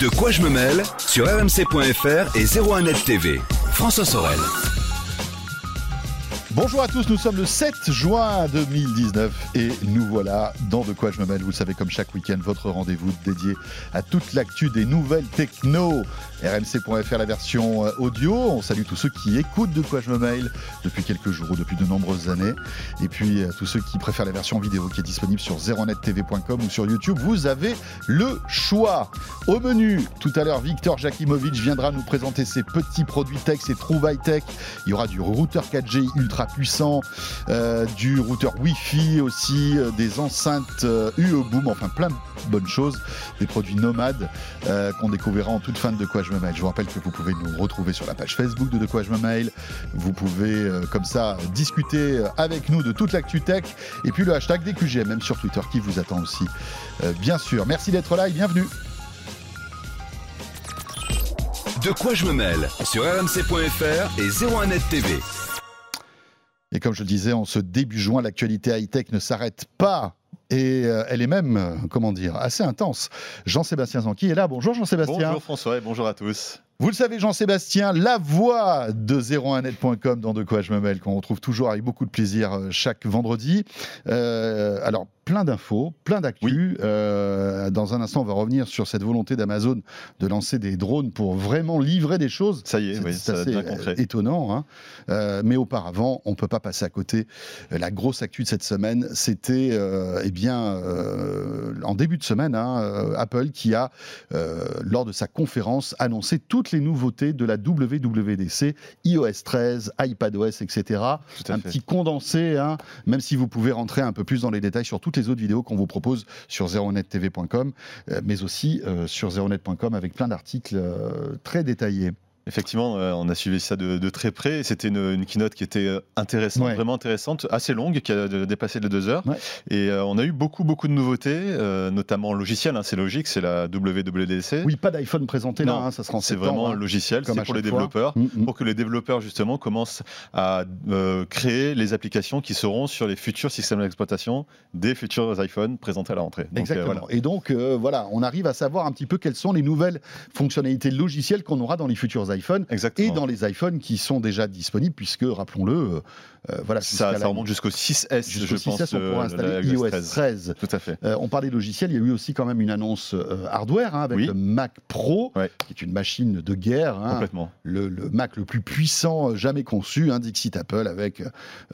De quoi je me mêle sur rmc.fr et 01net TV. François Sorel. Bonjour à tous, nous sommes le 7 juin 2019 et nous voilà dans De quoi je me mêle. Vous le savez, comme chaque week-end, votre rendez-vous dédié à toute l'actu des nouvelles techno. RMC.fr, la version euh, audio. On salue tous ceux qui écoutent De quoi je me mêle depuis quelques jours ou depuis de nombreuses années. Et puis euh, tous ceux qui préfèrent la version vidéo qui est disponible sur zeronettv.com ou sur YouTube. Vous avez le choix. Au menu, tout à l'heure, Victor Jakimovic viendra nous présenter ses petits produits tech, ses trouvailles tech. Il y aura du routeur 4G ultra puissant, euh, du routeur Wi-Fi aussi, euh, des enceintes euh, UE enfin plein de bonnes choses, des produits nomades qu'on découvrira en toute fin de De quoi je me mail. Je vous rappelle que vous pouvez nous retrouver sur la page Facebook de De quoi je me mail. Vous pouvez comme ça discuter avec nous de toute l'actu tech et puis le hashtag DQGM même sur Twitter qui vous attend aussi. Bien sûr, merci d'être là et bienvenue. De quoi je me mêle sur rmc.fr et 01net TV. Et comme je le disais, en ce début juin, l'actualité high-tech ne s'arrête pas. Et euh, elle est même, euh, comment dire, assez intense. Jean-Sébastien Zanqui est là. Bonjour Jean-Sébastien. Bonjour François et bonjour à tous. Vous le savez, Jean-Sébastien, la voix de 01net.com dans De quoi je me mêle, qu'on retrouve toujours avec beaucoup de plaisir euh, chaque vendredi. Euh, alors, plein d'infos, plein d'actu. Euh, dans un instant, on va revenir sur cette volonté d'Amazon de lancer des drones pour vraiment livrer des choses. Ça y est, oui, c'est ça assez euh, étonnant. hein. Euh, mais auparavant, on ne peut pas passer à côté. La grosse actu de cette semaine, c'était euh, eh bien en début de semaine, hein, Apple qui a, lors de sa conférence, annoncé toutes les nouveautés de la WWDC, iOS 13, iPadOS, etc. Un fait. petit condensé, hein, même si vous pouvez rentrer un peu plus dans les détails sur toutes les autres vidéos qu'on vous propose sur zeronettv.com, euh, mais aussi euh, sur zeronet.com avec plein d'articles euh, très détaillés. Effectivement, euh, on a suivi ça de, de très près. C'était une, une keynote qui était euh, intéressante, Ouais. vraiment intéressante, assez longue, qui a de- dépassé les deux heures. Ouais. Et euh, on a eu beaucoup, beaucoup de nouveautés, euh, notamment logiciel. hein, c'est logique, c'est la WWDC. Oui, pas d'iPhone présenté là, Non, hein, ça sera en c'est vraiment hein, logiciel, c'est pour les développeurs. Mm, mm. Pour que les développeurs justement commencent à euh, créer les applications qui seront sur les futurs systèmes d'exploitation des futurs iPhones présentés à la rentrée. Donc, euh, Exactement. voilà. Et donc, euh, voilà, on arrive à savoir un petit peu quelles sont les nouvelles fonctionnalités logicielles qu'on aura dans les futurs iPhones et Exactement. dans les iPhones qui sont déjà disponibles, puisque, rappelons-le, euh, voilà, ça, ça la- remonte jusqu'au 6S, jusqu'au je pense. 6S, on euh, pourra la installer iOS 13. Tout à fait. Euh, on parlait logiciel, il y a eu aussi quand même une annonce euh, hardware hein, avec Oui. le Mac Pro, Ouais. qui est une machine de guerre, hein, Complètement. le, le Mac le plus puissant euh, jamais conçu, hein, Dixit Apple, avec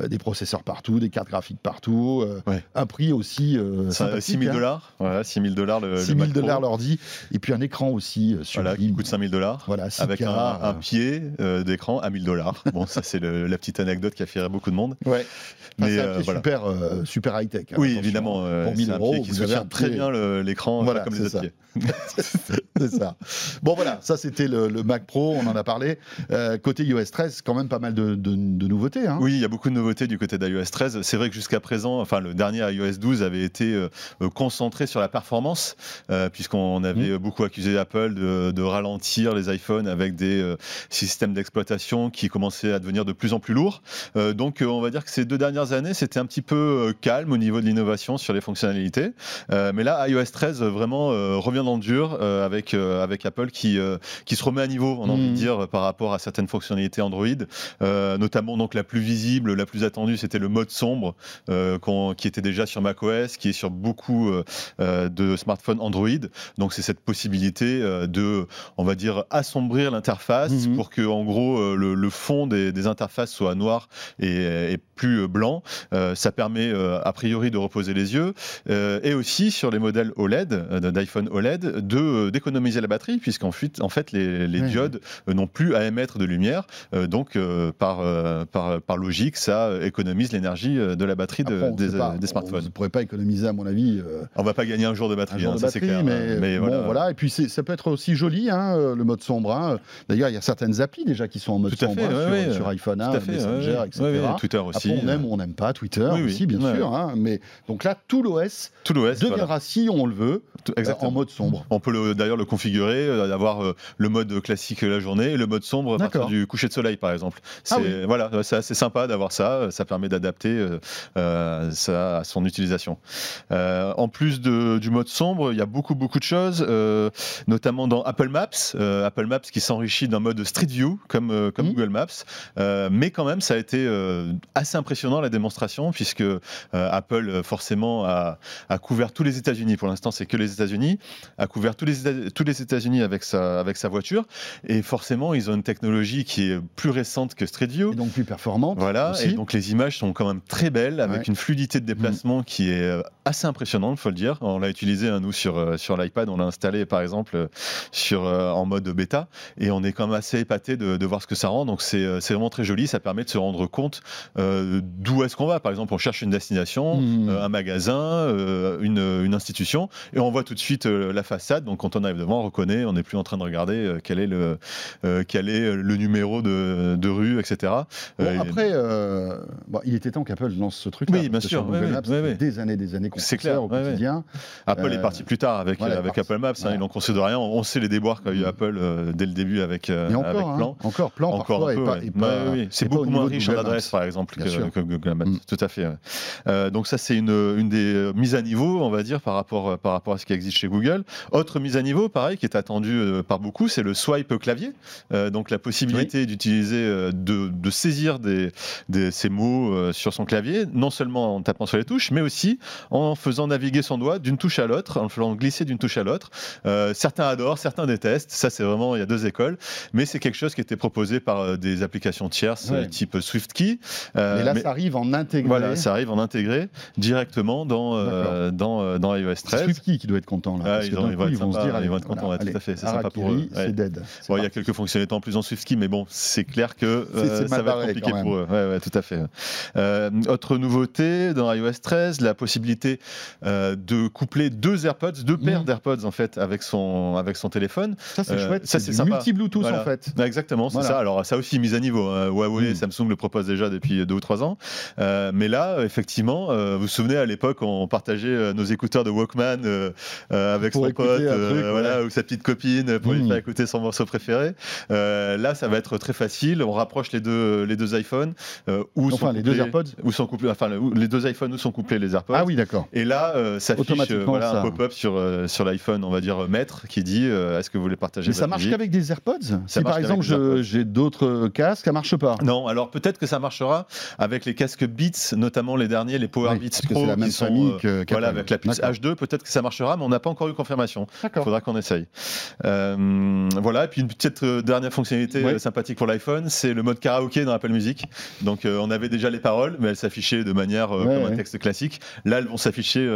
euh, des processeurs partout, des cartes graphiques partout, euh, Ouais. un prix aussi euh, Ça, sympathique, 6 000 hein. dollars. Voilà, 6 000 dollars le, le 6 000 Mac Pro. dollars l'ordi, et puis un écran aussi euh, Voilà, qui coûte 5 000 dollars. Voilà, 6K, Avec un, un euh, pied euh, d'écran à 1000 dollars. Bon, ça, c'est le- la petite anecdote qui a fait rire beaucoup de monde. ouais. Enfin, Mais euh, voilà. super, euh, super high tech. Oui, évidemment. euh, Pour 1000 c'est un euros, qui vous avez un très bien l'écran, Voilà, comme les autres pieds. c'est ça. Bon voilà, ça c'était le, le Mac Pro, on en a parlé. Euh, côté iOS 13, quand même pas mal de, de- de nouveautés. hein. Oui, il y a beaucoup de nouveautés du côté d'iOS 13. C'est vrai que jusqu'à présent, enfin le dernier iOS 12 avait été concentré sur la performance, puisqu'on avait Mm. euh, beaucoup accusé Apple de, de ralentir les iPhones avec des systèmes d'exploitation qui commençaient à devenir de plus en plus lourds. Euh, donc euh, on va dire que ces deux dernières années, c'était un petit peu euh, calme au niveau de l'innovation sur les fonctionnalités. Euh, mais là, iOS 13 euh, vraiment revient dans le dur avec, avec Apple qui, qui se remet à niveau, on a envie de dire, par rapport à certaines fonctionnalités Android. Notamment donc la plus visible, la plus attendue, c'était le mode sombre qui était déjà sur macOS, qui est sur beaucoup de smartphones Android. Donc c'est cette possibilité de, on va dire, assombrir l'interface Mhm. pour que en gros le, le fond des, des interfaces soit noir et, et plus euh, blanc. Euh, ça permet euh, a priori de reposer les yeux et aussi sur les modèles OLED d'iPhone OLED de d'économiser la batterie puisqu'en fait, en fait les, diodes n'ont plus à émettre de lumière. Donc par, par par logique, ça économise l'énergie de la batterie de- Après, on des, pas. des On smartphones. ne pourrait pas économiser, à mon avis, euh, On va pas gagner un jour de batterie, hein, c'est clair. mais, Mais bon, voilà. voilà. Et puis ça peut être aussi joli, hein, le mode sombre. hein. D'ailleurs, il y a certaines applis déjà qui sont en mode sombre fait, hein, ouais, sur, ouais. sur iPhone, Tout hein, à fait, Messenger, ouais, etc. Twitter aussi. Après, on aime ou on n'aime pas Twitter Oui, aussi, bien ouais. sûr. hein, mais donc là, tout l'OS Tout l'OS. deviendra, voilà. si on le veut, Tout- euh, en mode sombre. On peut le- d'ailleurs le configurer, euh, d'avoir euh, le mode classique la journée et le mode sombre à partir du coucher de soleil, par exemple. C'est Ah oui. voilà, euh, c'est assez sympa d'avoir ça. euh, Ça permet d'adapter euh, euh, ça à son utilisation. Euh, en plus de- du mode sombre, il y a beaucoup beaucoup de choses, euh, notamment dans Apple Maps. euh, Apple Maps qui s'enrichit d'un mode Street View comme euh, comme Mhm. Google Maps, Euh, mais quand même ça a été euh, assez impressionnant la démonstration puisque euh, Apple euh, forcément a, a couvert tous les États-Unis. Pour l'instant, c'est que les États-Unis a couvert tous les, tous les États-Unis avec sa, avec sa voiture. Et forcément, ils ont une technologie qui est plus récente que Street View. Et donc plus performante. Voilà, aussi. et donc les images sont quand même très belles, avec Ouais. une fluidité de déplacement qui est euh, assez impressionnante, faut le dire. On l'a utilisé, hein, nous, sur, sur l'iPad, on l'a installé, par exemple, sur, en mode bêta, et on est quand même assez épaté de, de voir ce que ça rend. Donc c'est vraiment très joli, ça permet de se rendre compte euh, d'où est-ce qu'on va? Par exemple, on cherche une destination, Mhm. euh, un magasin, euh, une, une institution, et on voit tout de suite la façade. Donc quand on arrive devant, on reconnaît, on n'est plus en train de regarder quel est le, quel est le numéro de, de rue, etc. Bon, après, bon, il était temps qu'Apple lance ce truc. Oui, bien sûr, des années, des années qu'on clair, au quotidien. Apple est parti plus tard avec, voilà, avec parti. Apple Maps, hein, ils l'ont conçu de rien. On, sait les déboires qu'a eu Mm. Apple dès le début avec, encore, hein, encore plan Encore parfois un peu, et pas, ouais. et pas- Ouais, oui, C'est beaucoup moins riche en Maps. Par exemple, que, que Google Maps. Mm. Tout à fait. ouais. Euh, donc ça, c'est une, une des euh, mises à niveau, on va dire, par rapport, par rapport à ce qui existe chez Google. Autre mise à niveau, pareil, qui est attendue euh, par beaucoup, c'est le swipe clavier. Euh, donc la possibilité d'utiliser, euh, de, de saisir des, des- ces mots euh, sur son clavier, non seulement en tapant sur les touches, mais aussi en faisant naviguer son doigt d'une touche à l'autre, en le faisant glisser d'une touche à l'autre. Euh, certains adorent, certains détestent. Ça, c'est vraiment, il y a deux écoles. Mais c'est quelque chose qui était proposé par euh, des applications tierces Ouais. euh, type SwiftKey. Euh, Mais là, mais- ça arrive en intégré. voilà, ça arrive en intégré directement dans, euh, dans, euh, dans iOS C'est 13. SwiftKey qui doit être content là. Ah, parce ils que ont- d'un ils coup, vont être ils vont se dire, ils vont être contents, ouais, tout à fait, c'est sympa pour eux, ouais. C'est dead. Bon, il y a quelques fonctionnalités en plus en SwiftKey, mais bon, c'est clair que euh, ça va être compliqué pour eux. Ouais, ouais, tout à fait. Autre nouveauté dans iOS 13, la possibilité de coupler deux AirPods, deux paires Mhm. d'AirPods en fait avec son avec son téléphone. Ça, c'est chouette. ça, c'est sympa. multi-Bluetooth en fait. Exactement, c'est ça. Alors ça aussi mise à niveau. hein. Huawei et Mm. Samsung le proposent déjà depuis deux ou trois ans. Euh, mais là, effectivement, euh, vous vous souvenez à l'époque, on partageait euh, nos écouteurs de Walkman avec Pour son pote, ouais. voilà, ou sa petite copine pour lui Mm. faire écouter son morceau préféré. Là, ça va être très facile. On rapproche les deux les deux iPhones où Enfin, sont les deux AirPods. sont couplés, enfin les deux iPhones où sont couplés les AirPods. Ah oui, d'accord. Et là, euh, Automatiquement, voilà, un ça. pop-up sur, sur l'iPhone, on va dire maître, qui dit est-ce que vous voulez partager Mais ça marche qu'avec des AirPods? Si marche par exemple j'ai d'autres casques, ça marche pas. Non, alors peut-être que ça marchera avec les casques Beats, notamment les derniers, les Power Oui, Beats Pro, c'est la même qui sont, famille euh, que voilà, avec la puce D'accord. H2, peut-être que ça marchera, mais on n'a pas encore eu confirmation. Il faudra qu'on essaye. Euh, voilà, et puis une petite euh, dernière fonctionnalité sympathique pour l'iPhone, c'est le mode karaoké dans Apple Music. Donc on avait déjà les paroles, mais elles s'affichaient de manière Ouais, comme ouais. un texte classique. Là, elles vont s'afficher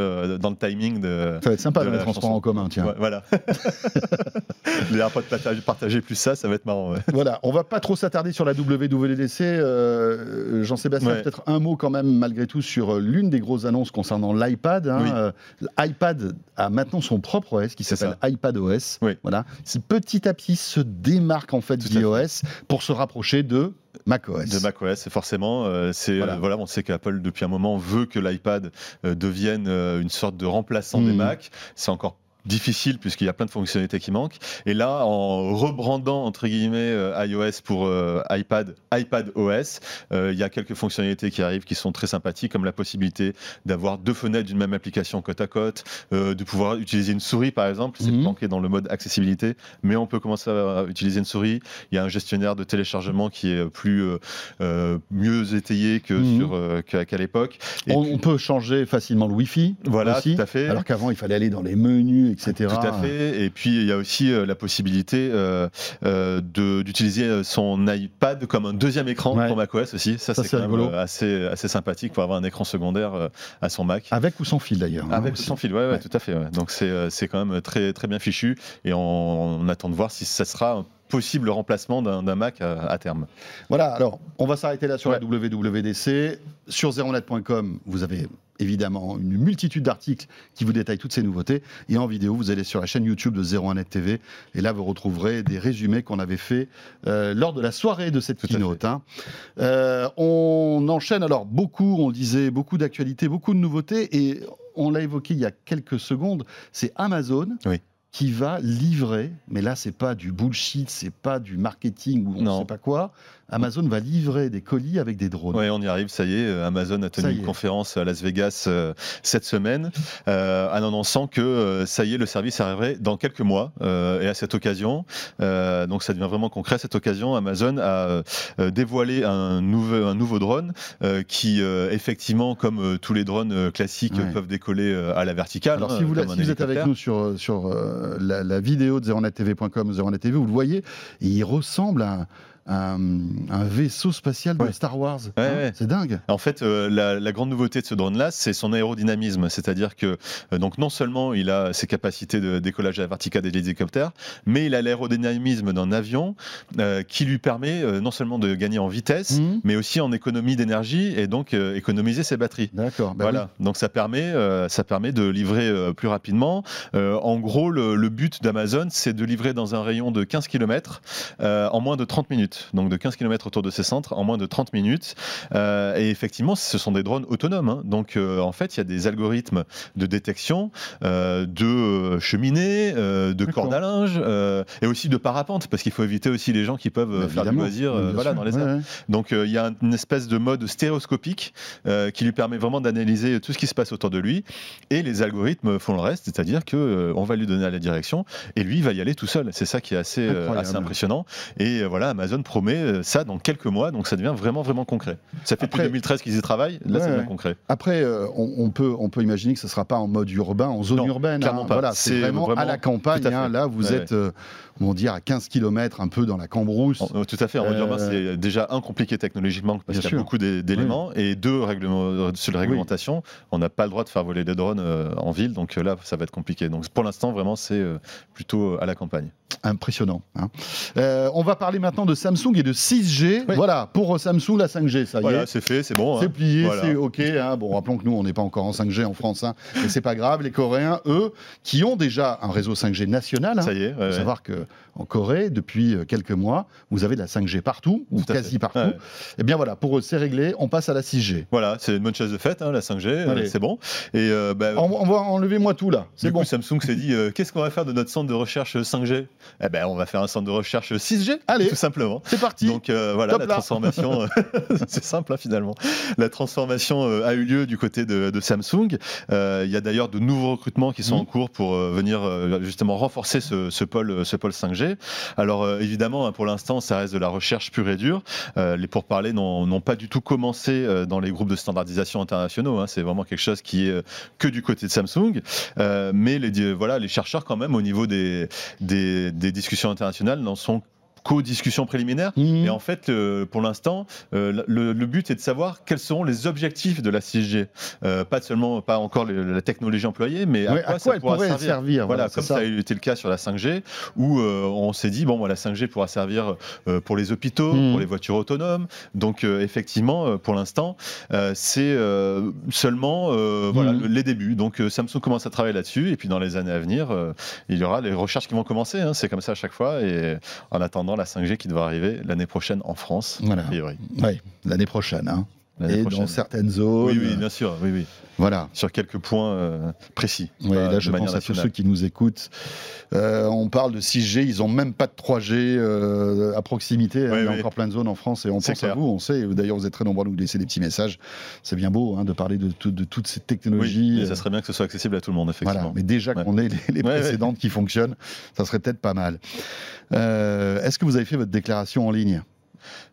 dans le timing de. Ça va être sympa de la transports chanson. en commun, tiens. Voilà. les AirPods partagés, partagés plus ça, ça va être marrant. ouais. Voilà, on va pas trop s'attarder sur la WWDC. Euh, Jean-Sébastien, Ouais. peut-être un mot quand même malgré tout sur euh, l'une des grosses annonces concernant l'iPad. hein. Oui. Euh, L'iPad a maintenant son propre OS qui s'appelle iPad OS. Oui. Voilà, petit à petit se démarque en fait d'iOS pour se rapprocher de macOS. De macOS, forcément. euh, c'est Voilà. euh, voilà, on sait qu'Apple depuis un moment veut que l'iPad euh, devienne euh, une sorte de remplaçant des Mhm. Mac. C'est encore difficile puisqu'il y a plein de fonctionnalités qui manquent. Et là, en rebrandant entre guillemets euh, iOS pour euh, iPad, iPad OS, euh, il y a quelques fonctionnalités qui arrivent qui sont très sympathiques, comme la possibilité d'avoir deux fenêtres d'une même application côte à côte, de pouvoir utiliser une souris par exemple. C'est Mhm. planqué dans le mode accessibilité, mais on peut commencer à utiliser une souris. Il y a un gestionnaire de téléchargement qui est plus euh, mieux étayé que Mhm. sur euh, qu'à l'époque. On, peut changer facilement le Wi-Fi. Voilà, aussi, tout à fait. Alors qu'avant, il fallait aller dans les menus, etc. Tout à fait. Et puis il y a aussi euh, la possibilité euh, euh, d'utiliser son iPad comme un deuxième écran Ouais. pour macOS aussi. Ça, Ça, c'est assez, assez sympathique pour avoir un écran secondaire à son Mac. Avec ou sans fil d'ailleurs. hein, Avec ou sans fil, ouais, ouais, Ouais. tout à fait. Donc c'est c'est quand même très très bien fichu et on, on attend de voir si ça sera possible remplacement d'un Mac à, terme. Voilà, alors on va s'arrêter là sur la WWDC. Sur zeronet.com, vous avez évidemment une multitude d'articles qui vous détaillent toutes ces nouveautés. Et en vidéo, vous allez sur la chaîne YouTube de 01net TV. Et là, vous retrouverez des résumés qu'on avait fait euh, lors de la soirée de cette keynote. Hein. Euh, on enchaîne alors beaucoup, on le disait, beaucoup d'actualités, beaucoup de nouveautés. Et on l'a évoqué il y a quelques secondes, c'est Amazon. Oui qui va livrer, mais là c'est pas du bullshit, c'est pas du marketing ou on ne sait pas quoi, Amazon va livrer des colis avec des drones. Oui, on y arrive, ça y est. Euh, Amazon a tenu une conférence à Las Vegas euh, cette semaine, euh, en annonçant que euh, ça y est, le service arriverait dans quelques mois. et à cette occasion, donc ça devient vraiment concret, cette occasion, Amazon a dévoilé un nouveau, un nouveau drone qui, effectivement, comme tous les drones classiques, peuvent décoller à la verticale. Alors, si, vous, êtes avec nous sur, sur la, vidéo de zeronettv.com, TV, vous le voyez, il ressemble à un, vaisseau spatial de Star Wars. Hein, c'est dingue. En fait, euh, la, grande nouveauté de ce drone-là, c'est son aérodynamisme. C'est-à-dire que euh, donc non seulement il a ses capacités de décollage à la verticale des hélicoptères, mais il a l'aérodynamisme d'un avion euh, qui lui permet non seulement de gagner en vitesse, mmh. mais aussi en économie d'énergie et donc économiser ses batteries. D'accord. Bah voilà. Donc ça permet, ça permet de livrer plus rapidement. en gros, le, le but d'Amazon, c'est de livrer dans un rayon de 15 km en moins de 30 minutes donc de 15 km autour de ces centres en moins de 30 minutes. Euh, et effectivement, ce sont des drones autonomes. Hein. Donc euh, en fait, il y a des algorithmes de détection euh, de cheminées, de cordes à linge et aussi de parapente, parce qu'il faut éviter aussi les gens qui peuvent faire du loisir voilà, dans les airs. Donc il y a une espèce de mode stéréoscopique qui lui permet vraiment d'analyser tout ce qui se passe autour de lui. Et les algorithmes font le reste, c'est-à-dire que on va lui donner la direction et lui il va y aller tout seul. C'est ça qui est assez, assez impressionnant. Et voilà, Amazon promet euh, ça dans quelques mois, donc ça devient vraiment, vraiment concret. Ça fait depuis 2013 qu'ils y travaillent, là ça devient concret. Après, euh, on, peut, on peut imaginer que ce ne sera pas en mode urbain, en zone urbaine. Clairement hein. pas. Voilà, c'est vraiment, à la campagne. Hein. là, vous êtes, euh, on dire, à 15 km, un peu dans la cambrousse. tout à fait. En mode urbain, c'est déjà un compliqué technologiquement parce qu'il y a beaucoup d'éléments, et deux, règlement, sur la réglementation, on n'a pas le droit de faire voler des drones en ville, donc là, ça va être compliqué. Donc pour l'instant, vraiment, c'est plutôt à la campagne. Impressionnant. Hein. on va parler maintenant de Samsung et de 6G. Voilà, pour Samsung, la 5G, ça y est. c'est fait, c'est bon. Hein. C'est plié, c'est OK. Hein. Bon, rappelons que nous, on n'est pas encore en 5G en France, mais c'est pas grave. Les Coréens, eux, qui ont déjà un réseau 5G national, ça y est. faut savoir que en Corée, depuis euh, quelques mois, vous avez de la 5G partout, ou quasi partout. Et eh bien voilà, pour eux, c'est réglé, on passe à la 6G. Voilà, c'est une bonne chose de fait, la 5G, euh, c'est bon. Et euh, bah, on, va enlever moi tout là. C'est bon. Coup, Samsung s'est dit, qu'est-ce qu'on va faire de notre centre de recherche 5G Eh ben, on va faire un centre de recherche 6G. Allez, tout simplement. C'est parti. Donc voilà, la transformation, c'est simple hein, finalement. La transformation a eu lieu du côté de, Samsung. Il y a d'ailleurs de nouveaux recrutements qui sont mmh. en cours pour venir justement renforcer ce, ce, pôle, ce pôle 5G. Alors euh, évidemment, hein, pour l'instant, ça reste de la recherche pure et dure. Euh, les pourparlers n'ont pas du tout commencé euh, dans les groupes de standardisation internationaux. Hein. C'est vraiment quelque chose qui est que du côté de Samsung. mais les, voilà, les chercheurs, quand même, au niveau des, des, discussions internationales, n'en sont co-discussion préliminaire. Mhm. Et en fait, pour l'instant, euh, le, but est de savoir quels seront les objectifs de la 6G. Euh, pas seulement, pas encore la technologie employée, mais à quoi, ça elle pourra servir. servir. Voilà, comme ça. a été le cas sur la 5G, où euh, on s'est dit bon, la 5G pourra servir pour les hôpitaux, mhm. pour les voitures autonomes. Donc effectivement, pour l'instant, c'est seulement voilà, mhm. les débuts. Donc Samsung commence à travailler là-dessus, et puis dans les années à venir, il y aura les recherches qui vont commencer. Hein. c'est comme ça à chaque fois, et en attendant la 5G qui devrait arriver l'année prochaine en France. Voilà. Oui, l'année prochaine. Hein. Et dans certaines zones. Oui, oui, bien sûr. Oui, oui. Voilà. Sur quelques points euh, précis. Oui, là, je pense à tous ceux qui nous écoutent. Euh, on parle de 6G, ils n'ont même pas de 3G euh, à proximité. il y a encore plein de zones en France et on pense à vous, on sait. D'ailleurs, vous êtes très nombreux à nous laisser des petits messages. C'est bien beau hein, de parler de, de, toutes ces technologies. Oui, ça serait bien que ce soit accessible à tout le monde, effectivement. Voilà. Mais déjà qu'on ait les, précédentes qui fonctionnent, ça serait peut-être pas mal. Est-ce que vous avez fait votre déclaration en ligne?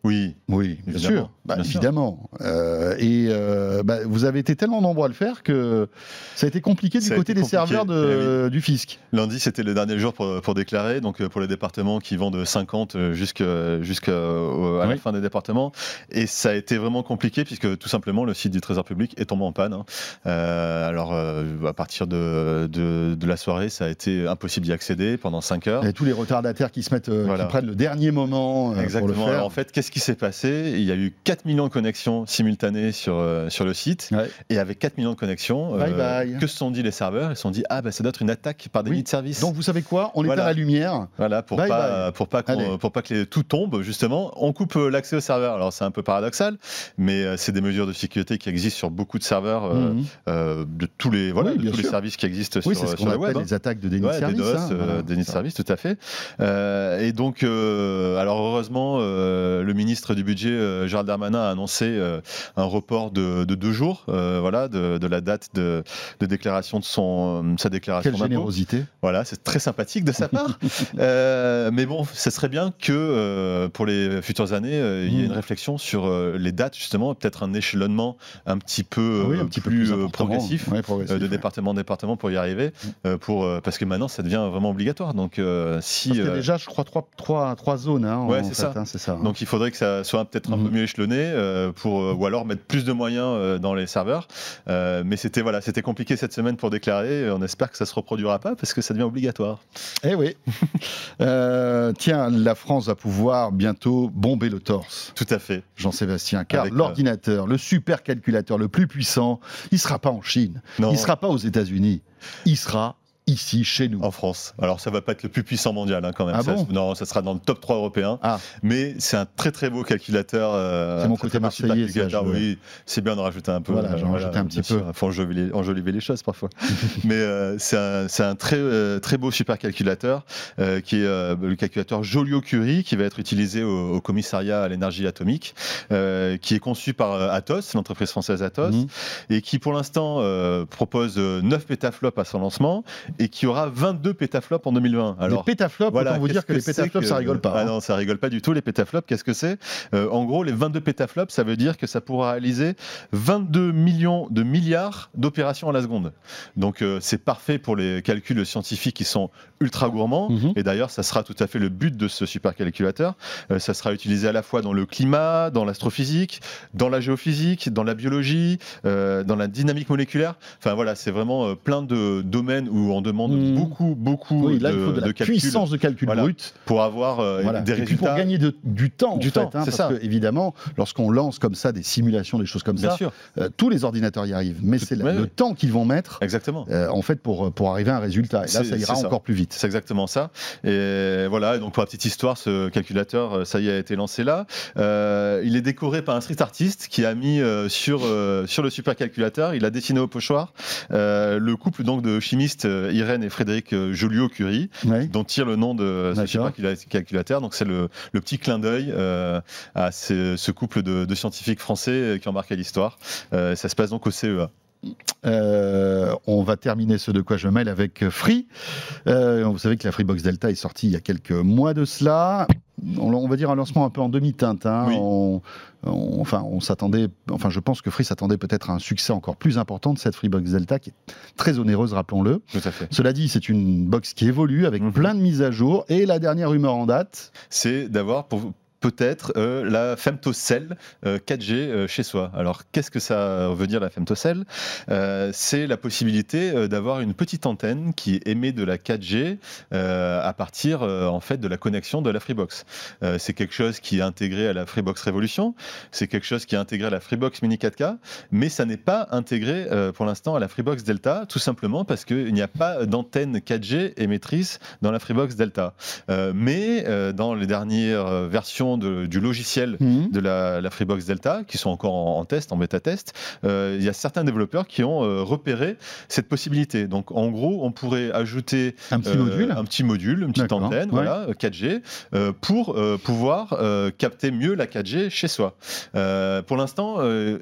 Oui. Oui, bien Évidemment, sûr. Bah, bien sûr. évidemment. Euh, et euh, bah, vous avez été tellement nombreux à le faire que ça a été compliqué du Ça côté des compliqué, serveurs de- du fisc. Lundi, c'était le dernier jour pour, pour déclarer, donc euh, pour les départements qui vont de 50 jusqu'à la fin des départements. Et ça a été vraiment compliqué puisque tout simplement le site du Trésor public est tombé en panne. hein. Euh, alors à partir de, de, de la soirée, ça a été impossible d'y accéder pendant 5 heures. Et tous les retardataires qui se mettent, Voilà. qui prennent le dernier moment euh, pour le Exactement. faire. Alors en fait, qu'est-ce qui s'est passé? Il y a eu 4 millions de connexions simultanées sur, euh, sur le site. Ouais. Et avec 4 millions de connexions, euh, Bye que se sont dit les serveurs? Ils se sont dit Ah, bah, ça doit être une attaque par déni Oui. de service. Donc vous savez quoi? On Voilà. éteint la lumière. Voilà, pour Bye pas, pour pas, pour pas que les- tout tombe, justement, on coupe euh, l'accès au serveur. Alors c'est un peu paradoxal, mais c'est des mesures de sécurité qui existent sur beaucoup de serveurs euh, Mhm. euh, de tous les, voilà, Oui, de tous les services qui existent Oui, sur, c'est ce sur qu'on appelle web. hein. les attaques de déni Ouais, de service. DDoS, hein, voilà. déni de service, tout à fait. Et donc, alors heureusement, euh, le ministre du budget, euh, Gérald Darmanin, a annoncé euh, un report de, de deux jours, euh, voilà, de, de la date de, de déclaration de son, sa déclaration Quelle générosité. Voilà, c'est très sympathique de sa part. Mais bon, ce serait bien que pour les futures années, il y ait une réflexion sur les dates, justement, peut-être un échelonnement un petit peu, Ah oui, un petit peu plus, progressif. Ouais, progressif, de ouais. département en département pour y arriver, Mm. euh, pour, parce que maintenant ça devient vraiment obligatoire. Donc, si, Parce qu'il y a déjà, je crois, trois, trois, trois zones. Hein, Ouais, c'est ça. hein, ça. hein. Donc il faudrait que ça soit peut-être un Mhm. peu mieux échelonné, euh, pour, euh, ou alors mettre plus de moyens euh, dans les serveurs. Euh, mais c'était voilà, c'était compliqué cette semaine pour déclarer. On espère que ça se reproduira pas parce que ça devient obligatoire. Eh oui. Tiens, la France va pouvoir bientôt bomber le torse. Tout à fait. Jean-Sébastien, car l'ordinateur, le supercalculateur le plus puissant, il sera pas en Chine, Non. il sera pas aux États-Unis, il sera ici chez nous. En France. Alors ça va pas être le plus puissant mondial hein, quand même. Ah Ça- bon non, ça sera dans le top 3 européen. Ah. Mais c'est un très très beau calculateur. euh, C'est mon côté marseillais. Oui, c'est bien de rajouter un peu. Voilà, j'en rajoutais un petit peu. sûr. faut enjoliver, enjoliver les choses parfois. Mais euh, c'est un, un très euh, très beau supercalculateur euh, qui est euh, le calculateur Joliot-Curie qui va être utilisé au, au commissariat à l'énergie atomique, euh, qui est conçu par euh, Atos, l'entreprise française Atos, Mhm. et qui pour l'instant euh, propose euh, 9 pétaflops à son lancement et qui aura 22 pétaflops en 2020. les pétaflops, autant vous dire que, les pétaflops, que- ça rigole pas. Ah hein. non, ça rigole pas du tout, les pétaflops. Qu'est-ce que c'est? Euh, En gros, les 22 pétaflops, ça veut dire que ça pourra réaliser 22 millions de milliards d'opérations à la seconde. Donc, euh, c'est parfait pour les calculs scientifiques qui sont ultra gourmands. Mhm. Et d'ailleurs, ça sera tout à fait le but de ce supercalculateur. Euh, ça sera utilisé à la fois dans le climat, dans l'astrophysique, dans la géophysique, dans la biologie, dans la dynamique moléculaire. Enfin voilà, c'est vraiment plein de domaines où on demande Mhm. beaucoup, beaucoup Oui, là, de, il faut de la de calculs puissance de calcul Voilà. brut. pour avoir euh, Voilà. des Et puis résultats. pour gagner de- du temps, Du en fait, temps, hein, parce ça. que évidemment, lorsqu'on lance comme ça des simulations, des choses comme Bien ça, sûr, euh, tous les ordinateurs y arrivent. Mais c'est le- ouais, le ouais. temps qu'ils vont mettre, exactement. euh, en fait, pour, pour arriver à un résultat. Et là, ça ira ça. encore plus vite. C'est exactement ça. Et voilà, donc pour la petite histoire, ce calculateur, euh, ça y est, a été lancé là. Il est décoré par un street artiste qui a mis sur, sur le supercalculateur, il a dessiné au pochoir le couple donc de chimistes Irène et Frédéric euh, Joliot-Curie, dont tire le nom de ce D'accord. supercalculateur. Donc c'est le, le petit clin d'œil euh, à ce, ce couple de, de scientifiques français euh, qui ont marqué l'histoire. Euh, ça se passe donc au CEA. Euh, on va terminer ce de quoi je mêle avec Free. Euh, vous savez que la Freebox Delta est sortie il y a quelques mois de cela. On, on va dire un lancement un peu en demi-teinte. hein. Oui. On- on- enfin, on s'attendait. Enfin, je pense que Free s'attendait peut-être à un succès encore plus important de cette Freebox Delta, qui est très onéreuse, rappelons-le. Tout à fait. Cela dit, c'est une box qui évolue avec Mhm. plein de mises à jour. Et la dernière rumeur en date, c'est d'avoir pour peut-être euh, la femtocell euh, 4G euh, chez soi. Alors qu'est-ce que ça veut dire la femtocell? Euh, C'est la possibilité euh, d'avoir une petite antenne qui émet de la 4G euh, à partir euh, en fait de la connexion de la Freebox. Euh, c'est quelque chose qui est intégré à la Freebox Revolution, c'est quelque chose qui est intégré à la Freebox Mini 4K, mais ça n'est pas intégré euh, pour l'instant à la Freebox Delta, tout simplement parce qu'il n'y a pas d'antenne 4G émettrice dans la Freebox Delta. Euh, mais euh, dans les dernières euh, de- du logiciel Mhm. de la, la Freebox Delta, qui sont encore en, en test, en bêta-test, euh, il y a certains développeurs qui ont euh, repéré cette possibilité. Donc en gros, on pourrait ajouter un petit euh, module. un petit module, une petite antenne, ouais. voilà, euh, 4G, euh, pour pouvoir capter mieux la 4G chez soi. Pour l'instant,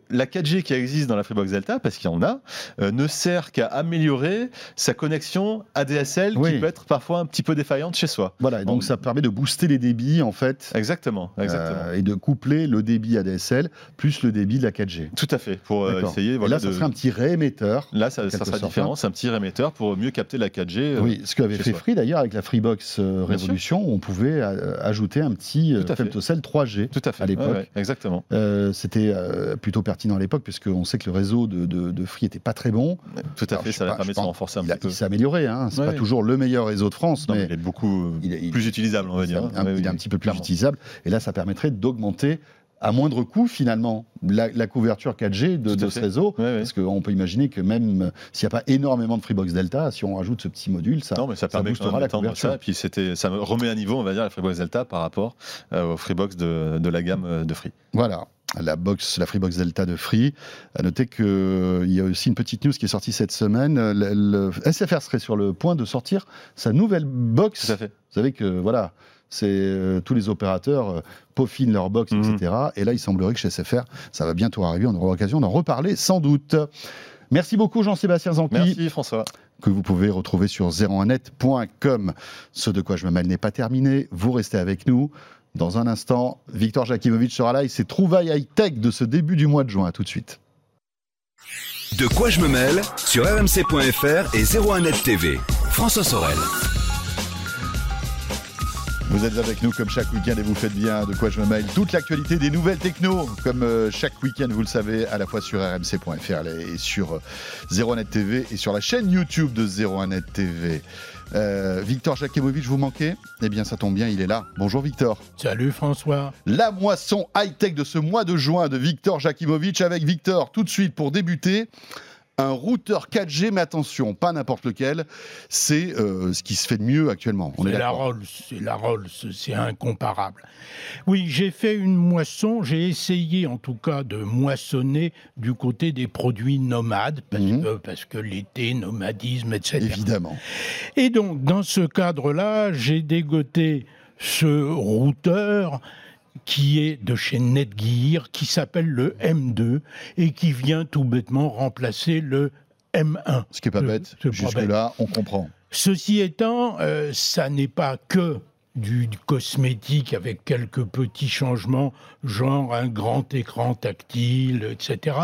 la 4G qui existe dans la Freebox Delta, parce qu'il y en a, ne sert qu'à améliorer sa connexion ADSL Oui. qui peut être parfois un petit peu défaillante chez soi. Voilà, donc on- ça permet de booster les débits, en fait. Exactement. Exactement, exactement. Euh, et de coupler le débit ADSL plus le débit de la 4G. Tout à fait, pour euh, essayer. Et là, ça de- serait un petit réémetteur. Là, ça, ça sera sorte, différent. hein. C'est un petit réémetteur pour mieux capter la 4G. euh, Oui, ce qu'avait fait soi. Free d'ailleurs avec la Freebox. Révolution, on pouvait ajouter un petit femtocell 3G. Tout à fait. À l'époque. Ouais, ouais, exactement. Euh, C'était plutôt pertinent à l'époque, puisqu'on sait que le réseau de, de, de Free était pas très bon. Tout à Alors, fait. Ça pas, permis je de se renforcer un Il, petit peu. il s'est amélioré, hein. c'est Ouais, pas toujours le meilleur réseau de France, Non, mais mais il est beaucoup il est- il- plus utilisable, on va dire. un- il est un petit peu plus utilisable. Et là, ça permettrait d'augmenter à moindre coût, finalement, la, la couverture 4G de, ce réseau. Ouais, ouais. Parce qu'on peut imaginer que même euh, s'il n'y a pas énormément de Freebox Delta, si on rajoute ce petit module, ça, Non, mais ça ça boostera la couverture. ça. Et puis ça me remet à niveau, on va dire, la Freebox Delta par rapport euh, aux Freebox de, de la gamme euh, de Free. Voilà, la box, la Freebox Delta de Free. À noter qu'il y a aussi une petite news qui est sortie cette semaine. Le, le SFR serait sur le point de sortir sa nouvelle box. Tout à fait. Vous savez que voilà, c'est euh, tous les opérateurs euh, peaufinent leur box, Mhm. etc. Et là, il semblerait que chez SFR, ça va bientôt arriver. On aura l'occasion d'en reparler sans doute. Merci beaucoup Jean-Sébastien Zanqui, Merci François. que vous pouvez retrouver sur 01net.com. Ce de quoi je me mêle n'est pas terminé. Vous restez avec nous. Dans un instant, Victor Jakimovic sera là et ses trouvailles high-tech de ce début du mois de juin. À tout de suite. De quoi je me mêle sur rmc.fr et 01net TV. François Sorel. Vous êtes avec nous comme chaque week-end et vous faites bien de quoi je me mêle. Toute l'actualité des nouvelles techno, comme euh, chaque week-end, vous le savez, à la fois sur rmc.fr et sur euh, 01net TV et sur la chaîne YouTube de 01net TV. Euh, Victor Jakimovic, vous manquez? Eh bien, ça tombe bien, il est là. Bonjour Victor. Salut François. La moisson high-tech de ce mois de juin de Victor Jakimovic avec Victor. Tout de suite, pour débuter, un routeur 4G, mais attention, pas n'importe lequel. C'est euh, ce qui se fait de mieux actuellement. On est C'est la. Rolls, c'est la Rolls, c'est incomparable. Oui, j'ai fait une moisson, j'ai essayé en tout cas de moissonner du côté des produits nomades, parce, Mhm. que, parce que l'été, nomadisme, etc. Évidemment. Et donc, dans ce cadre-là, j'ai dégoté ce routeur qui est de chez Netgear, qui s'appelle le M2 et qui vient tout bêtement remplacer le M1. Ce qui est pas bête. Jusque-là, on comprend. Ceci étant, euh, ça n'est pas que du, du cosmétique avec quelques petits changements, genre un grand écran tactile, etc.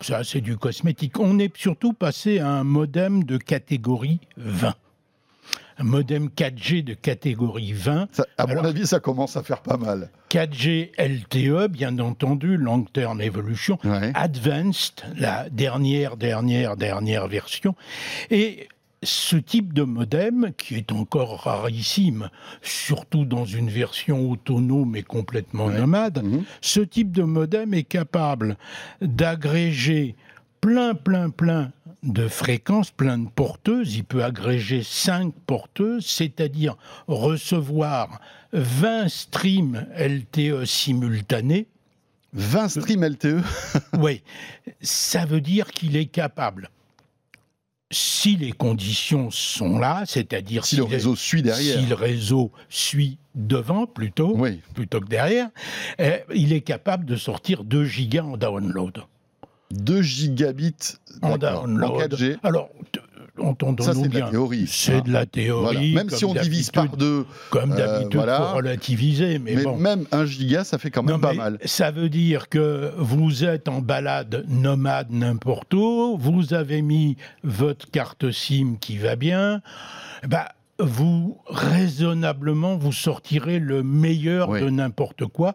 Ça, c'est du cosmétique. On est surtout passé à un modem de catégorie 20. Un modem 4G de catégorie 20. Ça- à Alors- mon avis, ça commence à faire pas mal. 4G LTE, bien entendu, Long Term Evolution. Ouais. Advanced, la dernière, dernière, dernière version. Et ce type de modem, qui est encore rarissime, surtout dans une version autonome et complètement Ouais. nomade, Mhm. ce type de modem est capable d'agréger plein, plein, plein de fréquences, plein de porteuses. Il peut agréger 5 porteuses, c'est-à-dire recevoir 20 streams LTE simultanés. 20 streams LTE. Oui, ça veut dire qu'il est capable, si les conditions sont là, c'est-à-dire Si le réseau suit derrière. si le réseau suit devant plutôt, Oui. plutôt que derrière, euh, il est capable de sortir 2 gigas en download. 2 gigabits En d'accord, en download. 4G. Alors, entendons-nous Ça, c'est de la bien. théorie. C'est hein. de la Voilà. théorie. Même comme si on divise par deux, Comme euh, d'habitude, voilà. relativiser, mais, mais bon. même 1 giga, ça fait quand même Non, pas mal. Ça veut dire que vous êtes en balade nomade n'importe où, vous avez mis votre carte SIM qui va bien, bah, vous, raisonnablement, vous sortirez le meilleur Oui. de n'importe quoi.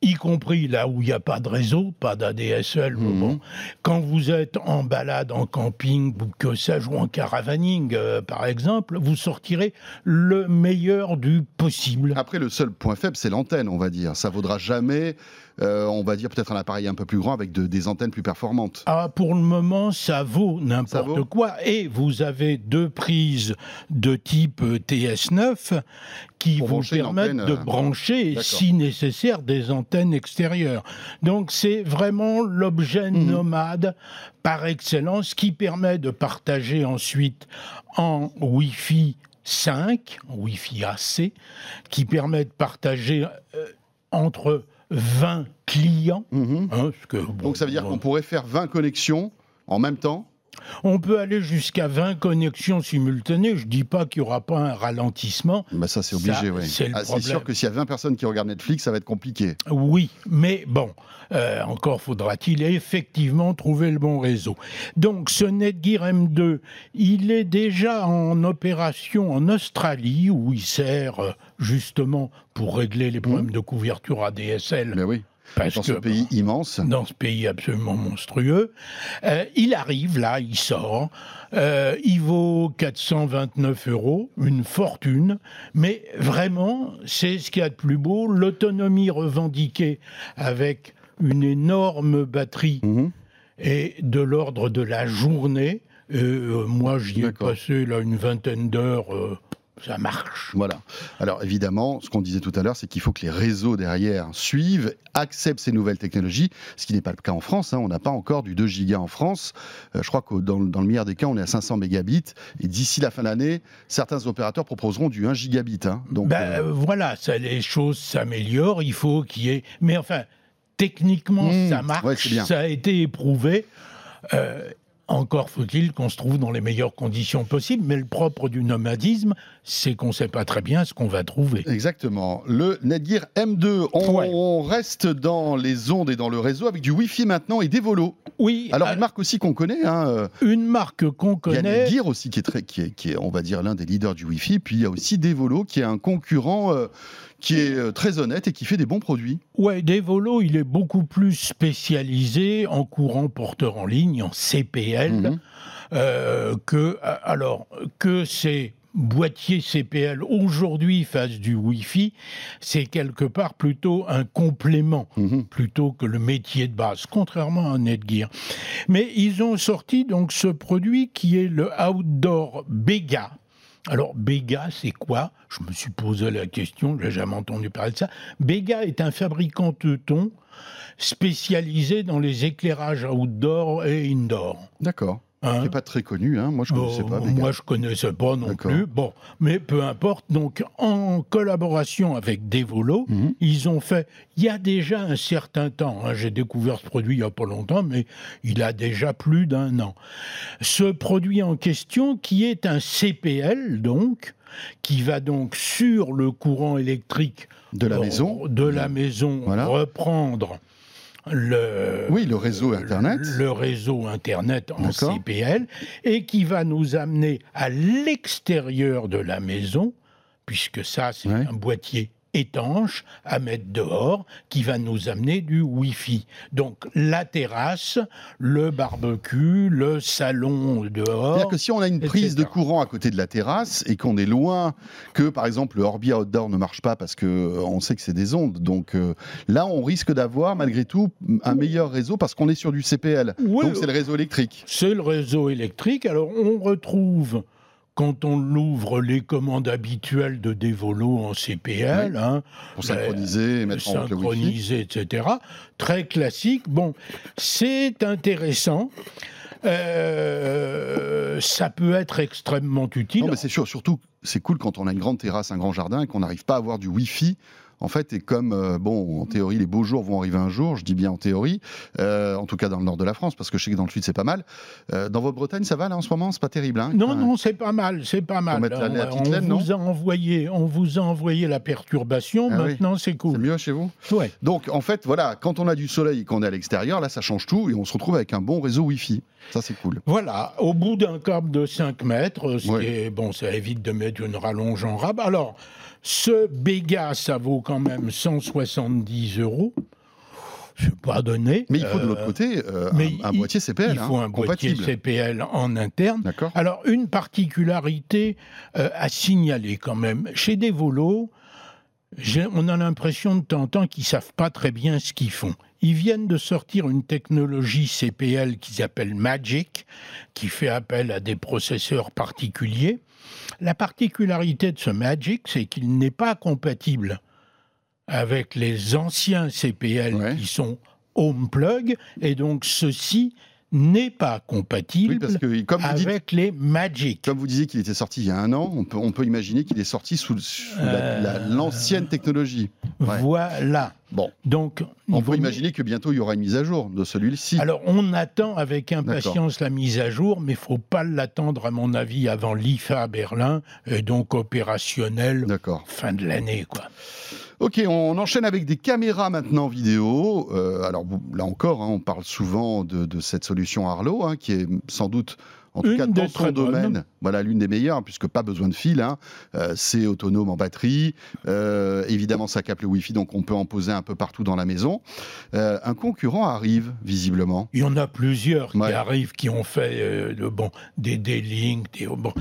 Y compris là où il n'y a pas de réseau, pas d'ADSL. mais Mhm. bon. Quand vous êtes en balade, en camping, ou que sais-je, ou en caravaning, euh, par exemple, vous sortirez le meilleur du possible. Après, le seul point faible, c'est l'antenne, on va dire. Ça vaudra jamais, euh, on va dire, peut-être un appareil un peu plus grand avec de- des antennes plus performantes. Ah, pour le moment, ça vaut n'importe quoi. Et vous avez deux prises de type euh, TS9 qui Pour vous permettent de euh, brancher, si nécessaire, des antennes extérieures. Donc c'est vraiment l'objet Mhm. nomade par excellence qui permet de partager ensuite en Wi-Fi 5, en Wi-Fi AC, qui permet de partager euh, entre 20 clients. Mhm. hein, que, bon, Donc ça veut dire qu'on pourrait faire 20 connexions en même temps On peut aller jusqu'à 20 connexions simultanées. Je dis pas qu'il n'y aura pas un ralentissement. Bah ça, c'est obligé, oui. c'est Ah, sûr que s'il y a 20 personnes qui regardent Netflix, ça va être compliqué. Oui, mais bon, euh, encore faudra-t-il effectivement trouver le bon réseau. Donc ce Netgear M2, il est déjà en opération en Australie où il sert euh, justement pour régler les problèmes de couverture ADSL. Mais oui, parce dans ce pays immense. dans ce pays absolument monstrueux. Euh, il arrive là, il sort. Euh, il vaut 429 euros, une fortune, mais vraiment, c'est ce qu'il y a de plus beau. L'autonomie revendiquée avec une énorme batterie Mhm. est de l'ordre de la journée. Et, euh, moi, j'y ai passé là une vingtaine d'heures. euh, ça marche. Voilà. Alors évidemment, ce qu'on disait tout à l'heure, c'est qu'il faut que les réseaux derrière suivent, acceptent ces nouvelles technologies, ce qui n'est pas le cas en France. hein. On n'a pas encore du 2 gigas en France. Euh, je crois que dans, dans le meilleur des cas, on est à 500 mégabits. Et d'ici la fin de l'année, certains opérateurs proposeront du 1 gigabit. hein. Donc, Ben, euh, voilà, ça, les choses s'améliorent, il faut qu'il y ait... Mais enfin, techniquement, Mmh, ça marche, ouais, ça a été éprouvé. Euh, encore faut-il qu'on se trouve dans les meilleures conditions possibles, mais le propre du nomadisme, c'est qu'on ne sait pas très bien ce qu'on va trouver. Exactement. Le Netgear M2, on, Ouais. on reste dans les ondes et dans le réseau avec du Wi-Fi maintenant et des volos. Oui, Alors euh, une marque aussi qu'on connaît, hein, euh, une marque qu'on il y a connaît, Netgear aussi qui est, très, qui, est, qui est, on va dire, l'un des leaders du Wi-Fi. Puis il y a aussi Devolo qui est un concurrent euh, qui est euh, très honnête et qui fait des bons produits. ouais, Devolo, il est beaucoup plus spécialisé en courant porteur en ligne, en CPL. Mhm. euh, que alors que ces boîtiers CPL aujourd'hui fassent du Wi-Fi, c'est quelque part plutôt un complément Mhm. plutôt que le métier de base, contrairement à Netgear. Mais ils ont sorti donc ce produit qui est le Outdoor Bega. Alors Bega, c'est quoi? Je me suis posé la question, j'ai jamais entendu parler de ça. Bega est un fabricant teuton spécialisé dans les éclairages outdoor et indoor. D'accord. Hein Qui n'est pas très connu, hein. moi je ne connaissais Oh, pas. Moi, je connaissais pas non plus. Bon, mais peu importe. Donc, en collaboration avec Devolo, Mhm. ils ont fait. Il y a déjà un certain temps. hein, J'ai découvert ce produit il y a pas longtemps, mais il a déjà plus d'un an. Ce produit en question, qui est un CPL, donc, qui va donc sur le courant électrique De la maison. de la maison Voilà. reprendre le Oui, le réseau Internet. le réseau Internet en. CPL et qui va nous amener à l'extérieur de la maison, puisque ça, c'est Ouais. un boîtier étanche à mettre dehors qui va nous amener du Wi-Fi. Donc la terrasse, le barbecue, le salon dehors. C'est-à-dire que si on a une prise de courant à côté de la terrasse et qu'on est loin, que par exemple le Orbi Outdoor ne marche pas parce que euh, on sait que c'est des ondes, donc euh, là on risque d'avoir malgré tout un meilleur réseau parce qu'on est sur du CPL. Oui, donc c'est le réseau électrique. C'est le réseau électrique. Alors, on retrouve, quand on l'ouvre, les commandes habituelles de Devolo en CPL. hein, Pour ben, synchroniser et mettre en synchroniser, etc. Très classique. Bon, c'est intéressant. Euh, ça peut être extrêmement utile. Non, mais c'est sûr, surtout, c'est cool quand on a une grande terrasse, un grand jardin et qu'on n'arrive pas à avoir du Wi-Fi. En fait, et comme, euh, bon, en théorie, les beaux jours vont arriver un jour, je dis bien en théorie, euh, en tout cas dans le nord de la France, parce que je sais que dans le sud, c'est pas mal. Euh, dans votre Bretagne, ça va là en ce moment? C'est pas terrible, hein? Non, non, c'est pas mal, c'est pas mal. mettre la- la on, laine, vous a envoyé, on vous a envoyé la perturbation. Ah maintenant, c'est C'est cool. mieux chez vous? Ouais. Donc, en fait, voilà, quand on a du soleil et qu'on est à l'extérieur, là, ça change tout et on se retrouve avec un bon réseau Wi-Fi. Ça, c'est cool. Voilà, au bout d'un câble de 5 mètres, ce Ouais. qui est, bon, ça évite de mettre une rallonge en rab. Alors, ce Béga, ça vaut quand même 170 euros. C'est pas donné. Mais il faut de l'autre Euh, côté euh, mais un, un il- boîtier CPL, Il faut hein, un boîtier. CPL en interne. D'accord Alors, une particularité euh, à signaler quand même. Chez Devolo, j'ai- on a l'impression de temps en temps qu'ils savent pas très bien ce qu'ils font. Ils viennent de sortir une technologie CPL qu'ils appellent Magic, qui fait appel à des processeurs particuliers. La particularité de ce Magic, c'est qu'il n'est pas compatible avec les anciens CPL Ouais. qui sont home plug, et donc ceux-ci n'est pas compatible Oui, parce que comme dites- avec les Magic. comme vous disiez qu'il était sorti il y a un an, on peut, on peut imaginer qu'il est sorti sous, sous la- la- Euh, l'ancienne technologie. Ouais. Voilà. Bon, Donc, on peut imaginer que bientôt il y aura une mise à jour de celui-ci. Alors, on attend avec impatience la mise à jour, mais il faut pas l'attendre, à mon avis, avant l'IFA à Berlin, et donc opérationnel fin de l'année, quoi. Ok, on enchaîne avec des caméras maintenant vidéo. Euh, alors là encore, hein, on parle souvent de, de cette solution Arlo, hein, qui est sans doute, en tout Une cas dans son bonnes. domaine, voilà l'une des meilleures, puisque pas besoin de fil. hein. Euh, c'est autonome en batterie. Euh, évidemment, ça capte le Wi-Fi, donc on peut en poser un peu partout dans la maison. Euh, un concurrent arrive visiblement. Il y en a plusieurs Ouais. qui arrivent, qui ont fait de- bon, des D-Link, des... Bon.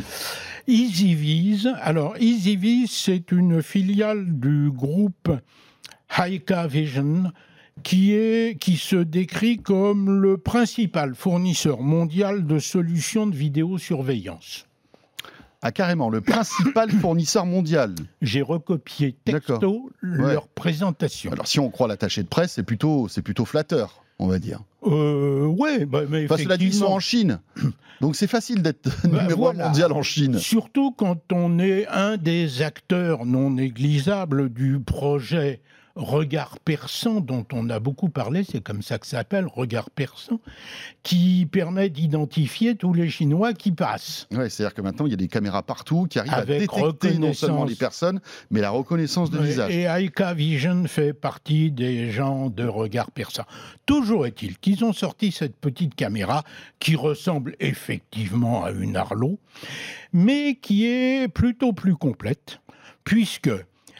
EasyViz, alors EasyViz, c'est une filiale du groupe Haika Vision, qui, est, qui se décrit comme le principal fournisseur mondial de solutions de vidéosurveillance. Ah carrément, le principal fournisseur mondial. J'ai recopié texto leur présentation. Alors si on croit l'attaché de presse, c'est plutôt, c'est plutôt flatteur, on va dire. Euh, ouais, bah, mais Parce que là, ils sont en Chine. Donc c'est facile d'être Bah, numéro un voilà. mondial en Chine. Surtout quand on est un des acteurs non négligeables du projet Regard perçant dont on a beaucoup parlé, c'est comme ça que ça s'appelle, Regard perçant, qui permet d'identifier tous les Chinois qui passent. Ouais, c'est-à-dire que maintenant, il y a des caméras partout qui arrivent Avec à détecter non seulement les personnes, mais la reconnaissance de visage. Et Aika Vision fait partie des gens de regard perçant. Toujours est-il qu'ils ont sorti cette petite caméra qui ressemble effectivement à une Arlo, mais qui est plutôt plus complète, puisque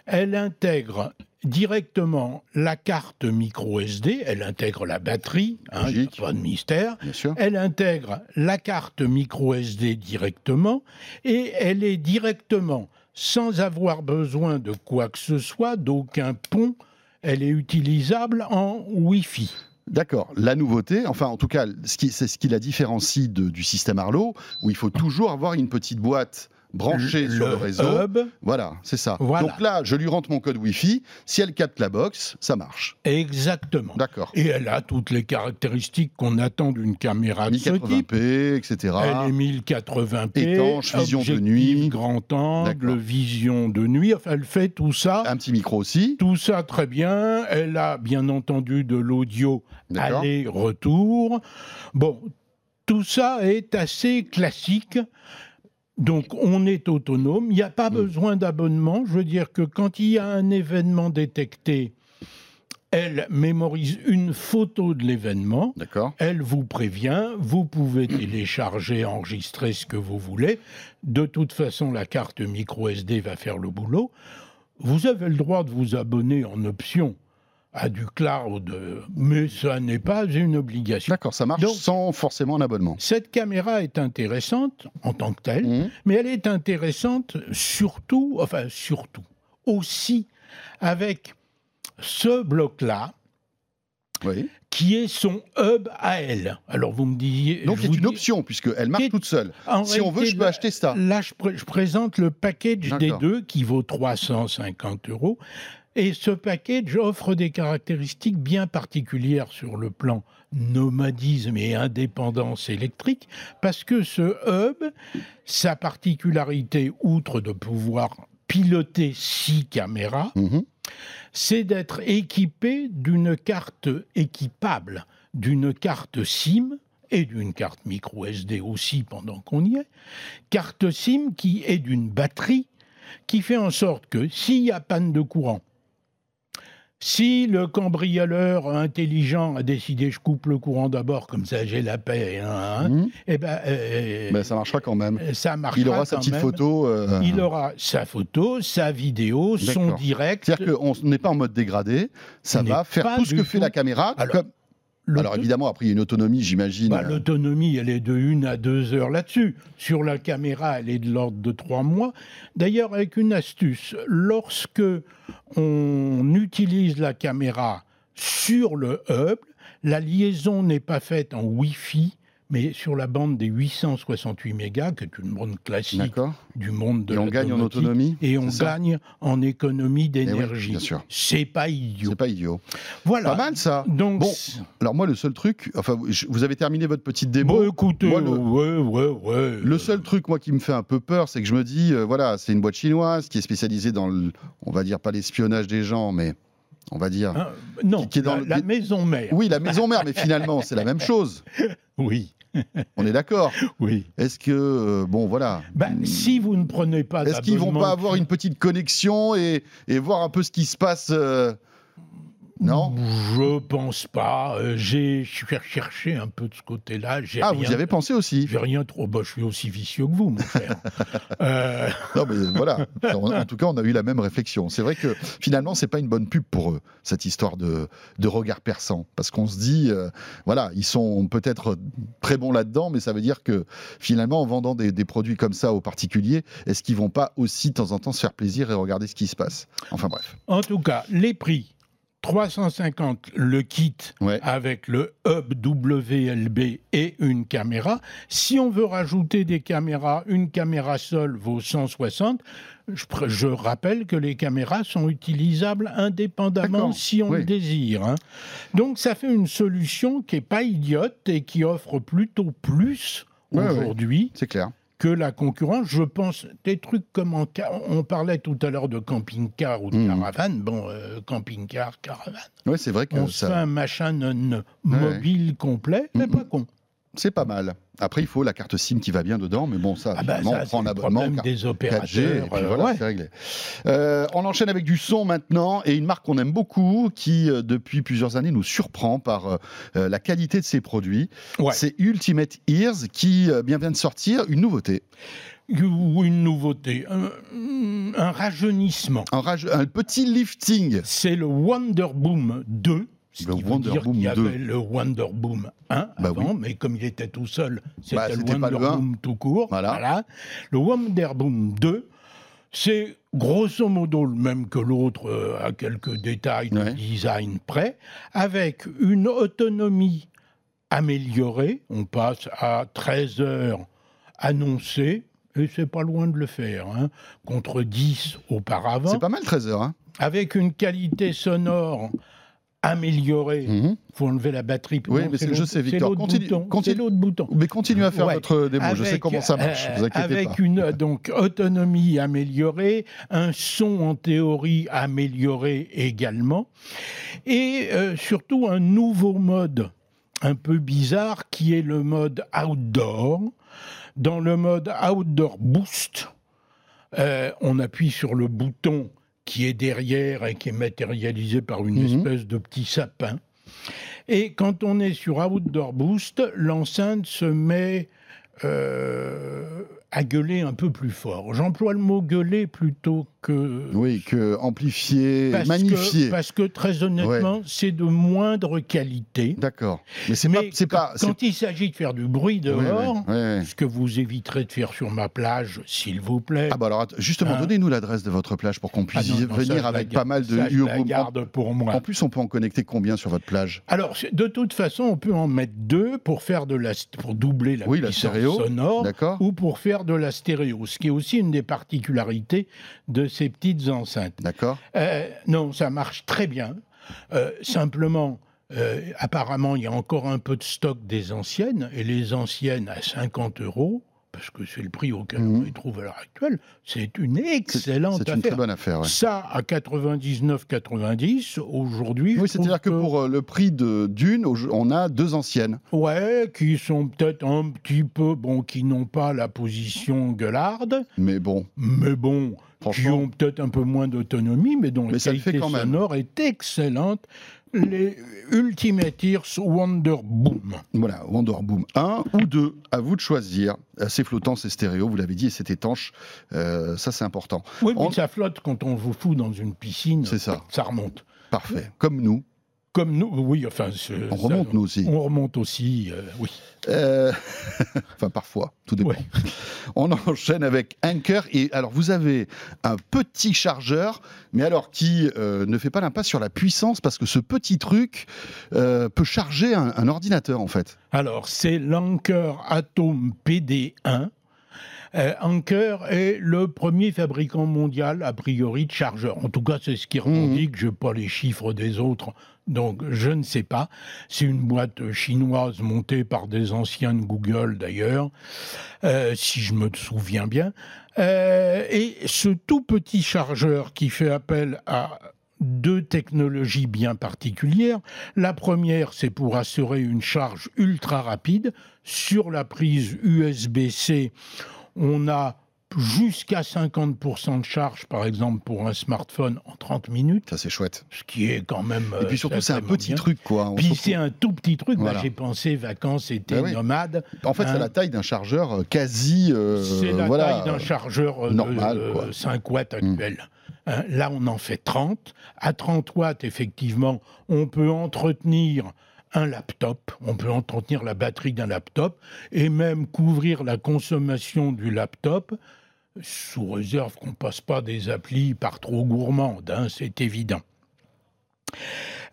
elle intègre directement la carte micro SD, elle intègre la batterie, hein, pas de mystère, elle intègre la carte micro SD directement et elle est directement, sans avoir besoin de quoi que ce soit, d'aucun pont, elle est utilisable en Wi-Fi. D'accord. La nouveauté, enfin en tout cas, c'est ce qui la différencie de- du système Arlo, où il faut toujours avoir une petite boîte branchée sur le réseau. hub, Voilà, c'est ça. Voilà. Donc là, je lui rentre mon code Wi-Fi. Si elle capte la box, ça marche. exactement. D'accord. Et elle a toutes les caractéristiques qu'on attend d'une caméra de ce type. 1080p, etc. Elle est 1080p, Étanche, vision de nuit. grand angle, vision de nuit. Enfin, elle fait tout ça. Un petit micro aussi. Tout ça très bien. Elle a bien entendu de l'audio aller-retour. Bon, tout ça est assez classique. Donc on est autonome, il n'y a pas Mm. besoin d'abonnement. Je veux dire que quand il y a un événement détecté, elle mémorise une photo de l'événement. D'accord. Elle vous prévient, vous pouvez télécharger, enregistrer ce que vous voulez. De toute façon, la carte micro SD va faire le boulot. Vous avez le droit de vous abonner en option à du cloud, mais ça n'est pas une obligation. D'accord, ça marche Donc- sans forcément un abonnement. Cette caméra est intéressante en tant que telle, Mhm. mais elle est intéressante surtout, enfin surtout, aussi avec ce bloc-là, Oui. qui est son hub à elle. Alors vous me disiez... Donc c'est une dis- option, puisqu'elle marche toute seule. En Si on veut, je peux là- acheter ça. Là, je, je présente le package des deux qui vaut 350 euros. Et ce package offre des caractéristiques bien particulières sur le plan nomadisme et indépendance électrique, parce que ce hub, sa particularité, outre de pouvoir piloter six caméras, Mhm. c'est d'être équipé d'une carte équipable, d'une carte SIM et d'une carte micro SD aussi pendant qu'on y est. Carte SIM qui est d'une batterie qui fait en sorte que s'il y a panne de courant, si le cambrioleur intelligent a décidé je coupe le courant d'abord, comme ça j'ai la paix, hein, hein, Mhm. eh ben, euh, Ben, ça marchera quand même. ça marchera Il aura sa petite même. photo. euh, Il aura sa photo, sa vidéo, son direct. C'est-à-dire qu'on n'est pas en mode dégradé, ça va faire tout ce que fait la caméra. Alors, comme- Le- Alors évidemment, après il y a une autonomie, j'imagine. Bah, euh, L'autonomie, elle est de une à deux heures là-dessus. Sur la caméra, elle est de l'ordre de trois mois. D'ailleurs, avec une astuce, lorsque on utilise la caméra sur le hub, la liaison n'est pas faite en Wi-Fi, mais sur la bande des 868 mégas, qui est une bande classique du monde de Et on gagne en autonomie Et on gagne en économie Eh oui, d'énergie. bien sûr. C'est pas idiot. C'est pas idiot. Voilà. Pas mal ça. Donc, Bon, alors moi, le seul truc, enfin, je- vous avez terminé votre petite démo. bon, écoutez, Moi, le- ouais, ouais, ouais. Le seul truc, moi, qui me fait un peu peur, c'est que je me dis, euh, voilà, c'est une boîte chinoise qui est spécialisée dans le, on va dire pas l'espionnage des gens, mais on va dire. Hein, non, qui- qui est dans la, le- la maison mère. Oui, la maison mère, mais finalement, c'est la même chose. Oui, On est d'accord. oui. Est-ce que, euh, bon, voilà. Ben, si vous ne prenez pas Est-ce qu'ils vont pas avoir une petite connexion et, et voir un peu ce qui se passe euh, Non Je pense pas. Euh, J'ai cher- cherché un peu de ce côté-là. Ah, rien- vous y avez pensé aussi J'ai rien trop. Bah, je suis aussi vicieux que vous, mon cher. Euh, Non, mais voilà. En, en tout cas, on a eu la même réflexion. C'est vrai que finalement, c'est pas une bonne pub pour eux, cette histoire de, de regard perçant. Parce qu'on se dit, euh, voilà, ils sont peut-être très bons là-dedans, mais ça veut dire que finalement, en vendant des, des produits comme ça aux particuliers, est-ce qu'ils vont pas aussi de temps en temps se faire plaisir et regarder ce qui se passe? Enfin bref. en tout cas, les prix 350 le kit Ouais. avec le hub WLB et une caméra. Si on veut rajouter des caméras, une caméra seule vaut 160. Je, rappelle que les caméras sont utilisables indépendamment si on oui. le désire. hein. Donc ça fait une solution qui est pas idiote et qui offre plutôt plus Ouais, ouais. aujourd'hui C'est clair. Que la concurrence. Je pense des trucs comme en ca- on parlait tout à l'heure de camping-car ou de Mhm. caravane. Bon, euh, camping-car, caravane. Ouais, c'est vrai que On se fait ça, un machin non- Ouais, mobile complet, c'est Mhm. pas con. C'est pas mal. Après, il faut la carte SIM qui va bien dedans, mais bon, ça, Ah bah ça, on prend un abonnement. des 4G, et opérateurs. puis euh, voilà, ouais. c'est réglé. Euh, on enchaîne avec du son maintenant et une marque qu'on aime beaucoup qui, euh, depuis plusieurs années, nous surprend par euh, la qualité de ses produits. Ouais. C'est Ultimate Ears qui euh, bien vient de sortir une nouveauté, Ou une nouveauté, un, un rajeunissement. un, rage- un petit lifting. C'est le Wonder Boom 2. Ce Le qui veut Wonder dire Boom qu'il y 2. avait le Wonder Boom 1 Bah avant, oui. mais comme il était tout seul, c'était Bah, le Wonder le 1. Boom tout court. Voilà. Le Wonder Boom 2, c'est grosso modo le même que l'autre, euh, à quelques détails de Ouais. design près, avec une autonomie améliorée. On passe à 13 heures annoncées, et c'est pas loin de le faire, hein, contre 10 auparavant C'est pas mal 13 heures. Hein avec une qualité sonore améliorée. Mhm. faut enlever la batterie. Oui, Non, mais c'est je sais, Victor. Continue- bouton, continue. L'autre bouton. Mais continuez à faire Ouais. votre démo, je sais comment ça marche, euh, vous inquiétez avec pas. une euh, donc autonomie améliorée, un son en théorie amélioré également, et euh, surtout un nouveau mode un peu bizarre qui est le mode outdoor. Dans le mode outdoor boost, euh, on appuie sur le bouton qui est derrière et qui est matérialisé par une Mhm. espèce de petit sapin. Et quand on est sur Outdoor Boost, l'enceinte se met euh, à gueuler un peu plus fort. J'emploie le mot gueuler plutôt que... Oui, que amplifier, parce magnifier. Que, parce que très honnêtement, c'est de moindre qualité. D'accord. Mais c'est pas, c'est pas, Quand il s'agit de faire du bruit dehors, ce que vous éviterez de faire sur ma plage, s'il vous plaît. Ah bah alors justement, Hein donnez-nous l'adresse de votre plage pour qu'on Ah puisse non, non, je venir avec pas mal de ça, je la Euro- garde pour moi. En plus, on peut en connecter combien sur votre plage? Alors, de toute façon, on peut en mettre deux pour faire de la pour doubler la Oui, la puissance stéréo, sonore ou pour faire de la stéréo, ce qui est aussi une des particularités de ces petites enceintes. D'accord Euh, non, ça marche très bien. Euh, simplement, euh, apparemment, il y a encore un peu de stock des anciennes, et les anciennes à 50 euros, parce que c'est le prix auquel Mhm. on les trouve à l'heure actuelle, c'est une excellente c'est une très affaire. bonne affaire. ouais. Ça, à 99,90, aujourd'hui, Oui, c'est-à-dire que pour euh, le prix de d'une, on a deux anciennes. Ouais, qui sont peut-être un petit peu, bon, qui n'ont pas la position gueularde, Mais bon, mais bon, qui ont peut-être un peu moins d'autonomie, mais dont Mais la qualité sonore est excellente. Les Ultimate Ears Wonder Boom. voilà, Wonder Boom 1 ou 2, à vous de choisir. C'est flottant, c'est stéréo, vous l'avez dit, et c'est étanche. Euh, ça, c'est important. Oui, mais On- ça flotte quand on vous fout dans une piscine. C'est ça. Ça remonte. Parfait. Comme nous. Comme nous, oui, enfin. ce- On ça, remonte, nous aussi. On remonte aussi, euh, oui. Euh, enfin, parfois, tout dépend. Ouais. On enchaîne avec Anker. Et alors, vous avez un petit chargeur, mais alors qui euh, ne fait pas l'impasse sur la puissance, parce que ce petit truc peut charger un, un ordinateur, en fait. Alors, c'est l'Anker Atom PD1. Euh, Anker est le premier fabricant mondial, a priori, de chargeurs. En tout cas, c'est ce qui revendique. Je n'ai pas les chiffres des autres, donc je ne sais pas. C'est une boîte chinoise montée par des anciens de Google, d'ailleurs, euh, si je me souviens bien. Euh, et ce tout petit chargeur qui fait appel à deux technologies bien particulières. La première, c'est pour assurer une charge ultra rapide. Sur la prise USB-C, on a jusqu'à 50% de charge, par exemple, pour un smartphone en 30 minutes, Ça, c'est chouette. ce qui est quand même... Et euh, puis surtout, c'est un petit bien. truc, quoi. On Puis c'est un tout petit truc. Bah, Voilà. J'ai pensé vacances, été Bah oui. nomade. En fait, c'est Hein. la taille d'un chargeur euh, quasi. euh, C'est la voilà, taille d'un chargeur euh, normal, de, quoi. euh, 5 watts Mm. actuel. Hein, là, on en fait 30. À 30 watts, effectivement, on peut entretenir un laptop, on peut entretenir la batterie d'un laptop et même couvrir la consommation du laptop sous réserve qu'on ne passe pas des applis par trop gourmandes, hein, c'est évident.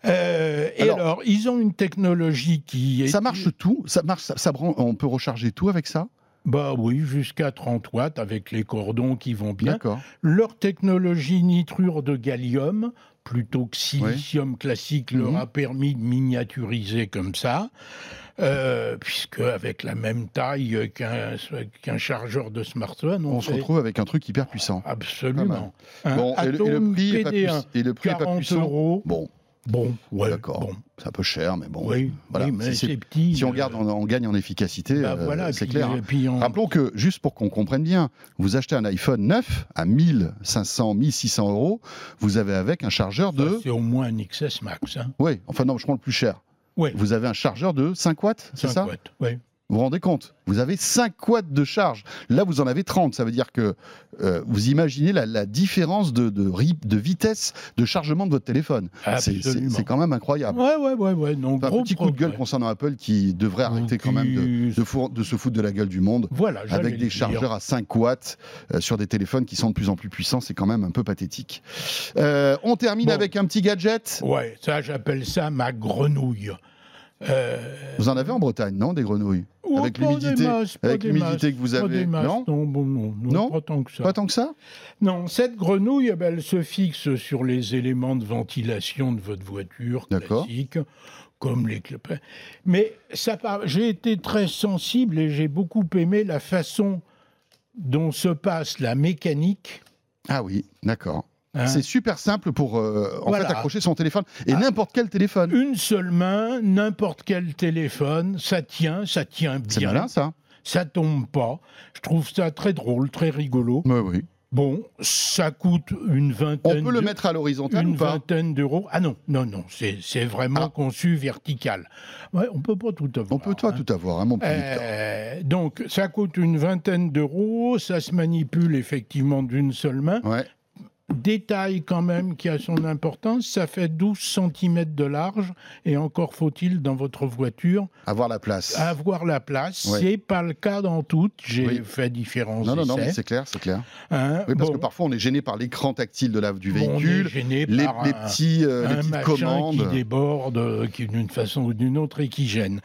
Euh, et Alors- alors, ils ont une technologie qui est... Ça marche tout ça marche, ça, ça On peut recharger tout avec ça? Bah oui, jusqu'à 30 watts avec les cordons qui vont bien. Leur technologie nitrure de gallium, plutôt que silicium classique, leur Mhm. a permis de miniaturiser comme ça, euh, puisque avec la même taille qu'un chargeur de smartphone, on, On se retrouve avec un truc hyper puissant. absolument. Bon, et le, prix est pas PD1, puiss- et le prix est pas 40 puissant. euros. Bon, Bon, ouais, D'accord. bon, c'est un peu cher, mais bon. oui, voilà. oui, mais Si c'est- petit. Si on euh, regarde, on, on gagne en efficacité, bah euh, voilà, c'est clair. hein. puis on- Rappelons que, juste pour qu'on comprenne bien, vous achetez un iPhone 9 à 1500, 1600 euros, vous avez avec un chargeur de. C'est au moins un XS Max. Hein. Oui, enfin non, je prends le plus cher. Oui, Vous avez un chargeur de 5 watts, c'est 5 ça? watts. ouais. Vous vous rendez compte? Vous avez 5 watts de charge. Là, vous en avez 30. Ça veut dire que euh, vous imaginez la, la différence de, de, ri- de vitesse de chargement de votre téléphone. C'est- quand même incroyable. Ouais, ouais, ouais, ouais. Donc, Enfin, gros petit coup de gueule concernant Apple qui devrait arrêter quand même de, de, four- de se foutre de la gueule du monde. Voilà, Avec des dire. chargeurs à 5 watts euh, sur des téléphones qui sont de plus en plus puissants, c'est quand même un peu pathétique. Euh, on termine Bon. avec un petit gadget. Ouais, ça, j'appelle ça ma grenouille. Vous en avez en Bretagne, non Des grenouilles? Oh, Avec l'humidité- avec l'humidité que vous avez, masses, non non, bon, non, non, Non pas tant que ça. Pas tant que ça Non, cette grenouille, eh ben, elle se fixe sur les éléments de ventilation de votre voiture classique, comme les clopins. Mais ça, j'ai été très sensible et j'ai beaucoup aimé la façon dont se passe la mécanique. Ah oui, d'accord. Hein. C'est super simple pour euh, en Voilà. fait accrocher son téléphone et Ah. n'importe quel téléphone. Une seule main, n'importe quel téléphone, ça tient, ça tient C'est bien, malin ça ça tombe pas. Je trouve ça très drôle, très rigolo. Oui, oui. Bon, ça coûte une On vingtaine peut le de- mettre à l'horizontale ou une pas vingtaine d'euros. Ah non, non, non, c'est c'est vraiment Ah. conçu vertical. Ouais, on peut pas tout avoir. On peut toi hein. tout avoir, hein, mon petit. Euh, donc, ça coûte une vingtaine d'euros, ça se manipule effectivement d'une seule main. Ouais. Détail quand même qui a son importance, ça fait 12 cm de large et encore faut-il dans votre voiture Avoir la place. avoir la place. Ouais. C'est pas le cas dans toutes, j'ai Oui. fait différents non, non, non, c'est clair, c'est clair. Hein, Oui, parce bon, que parfois on est gêné par l'écran tactile de la, du bon, on est véhicule, gêné les, par les un- petits, euh, les petites commandes. qui déborde euh, qui d'une façon ou d'une autre et qui gêne.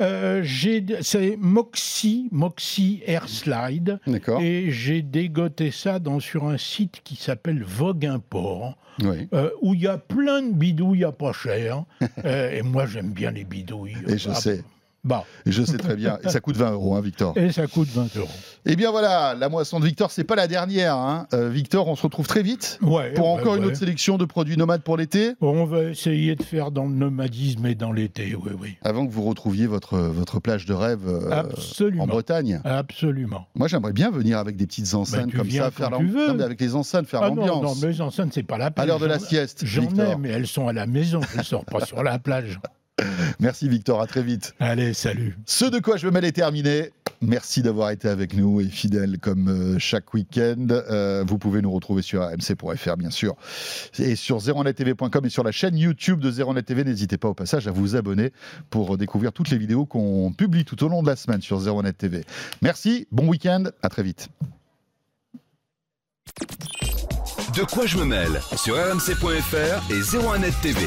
Euh, j'ai- c'est Moxie, Moxie Air Slide, et j'ai dégoté ça dans, sur un site qui s'appelle Vogue Import, Oui. euh, où il y a plein de bidouilles à pas cher. Euh, et moi, j'aime bien les bidouilles. Et je Ah, sais. Bah, Je sais très bien. Et ça coûte 20 euros, hein, Victor. et ça coûte 20 euros. Eh bien voilà, la moisson de Victor, c'est pas la dernière. hein. Euh, Victor, on se retrouve très vite Ouais, pour ouais, encore une autre sélection de produits nomades pour l'été. On va essayer de faire dans le nomadisme et dans l'été, oui, oui. Avant que vous retrouviez votre, votre plage de rêve euh, en Bretagne. Absolument. Moi, j'aimerais bien venir avec des petites enceintes Bah, tu comme ça, faire tu l'am- veux. Non, mais avec les enceintes, faire Ah non, non, l'ambiance. mais les enceintes, c'est pas la À plage. l'heure de la sieste, J'en ai, mais elles sont à la maison. Elles ne sortent pas sur la plage. Merci Victor, à très vite. Allez, salut. Ce de quoi je me mêle est terminé. Merci d'avoir été avec nous et fidèle comme euh, chaque week-end. Euh, vous pouvez nous retrouver sur rmc.fr bien sûr et sur 01nettv.com et sur la chaîne YouTube de 01net TV. N'hésitez pas au passage à vous abonner pour découvrir toutes les vidéos qu'on publie tout au long de la semaine sur 01net TV. Merci, bon week-end, à très vite. De quoi je me mêle sur rmc.fr et 01net TV.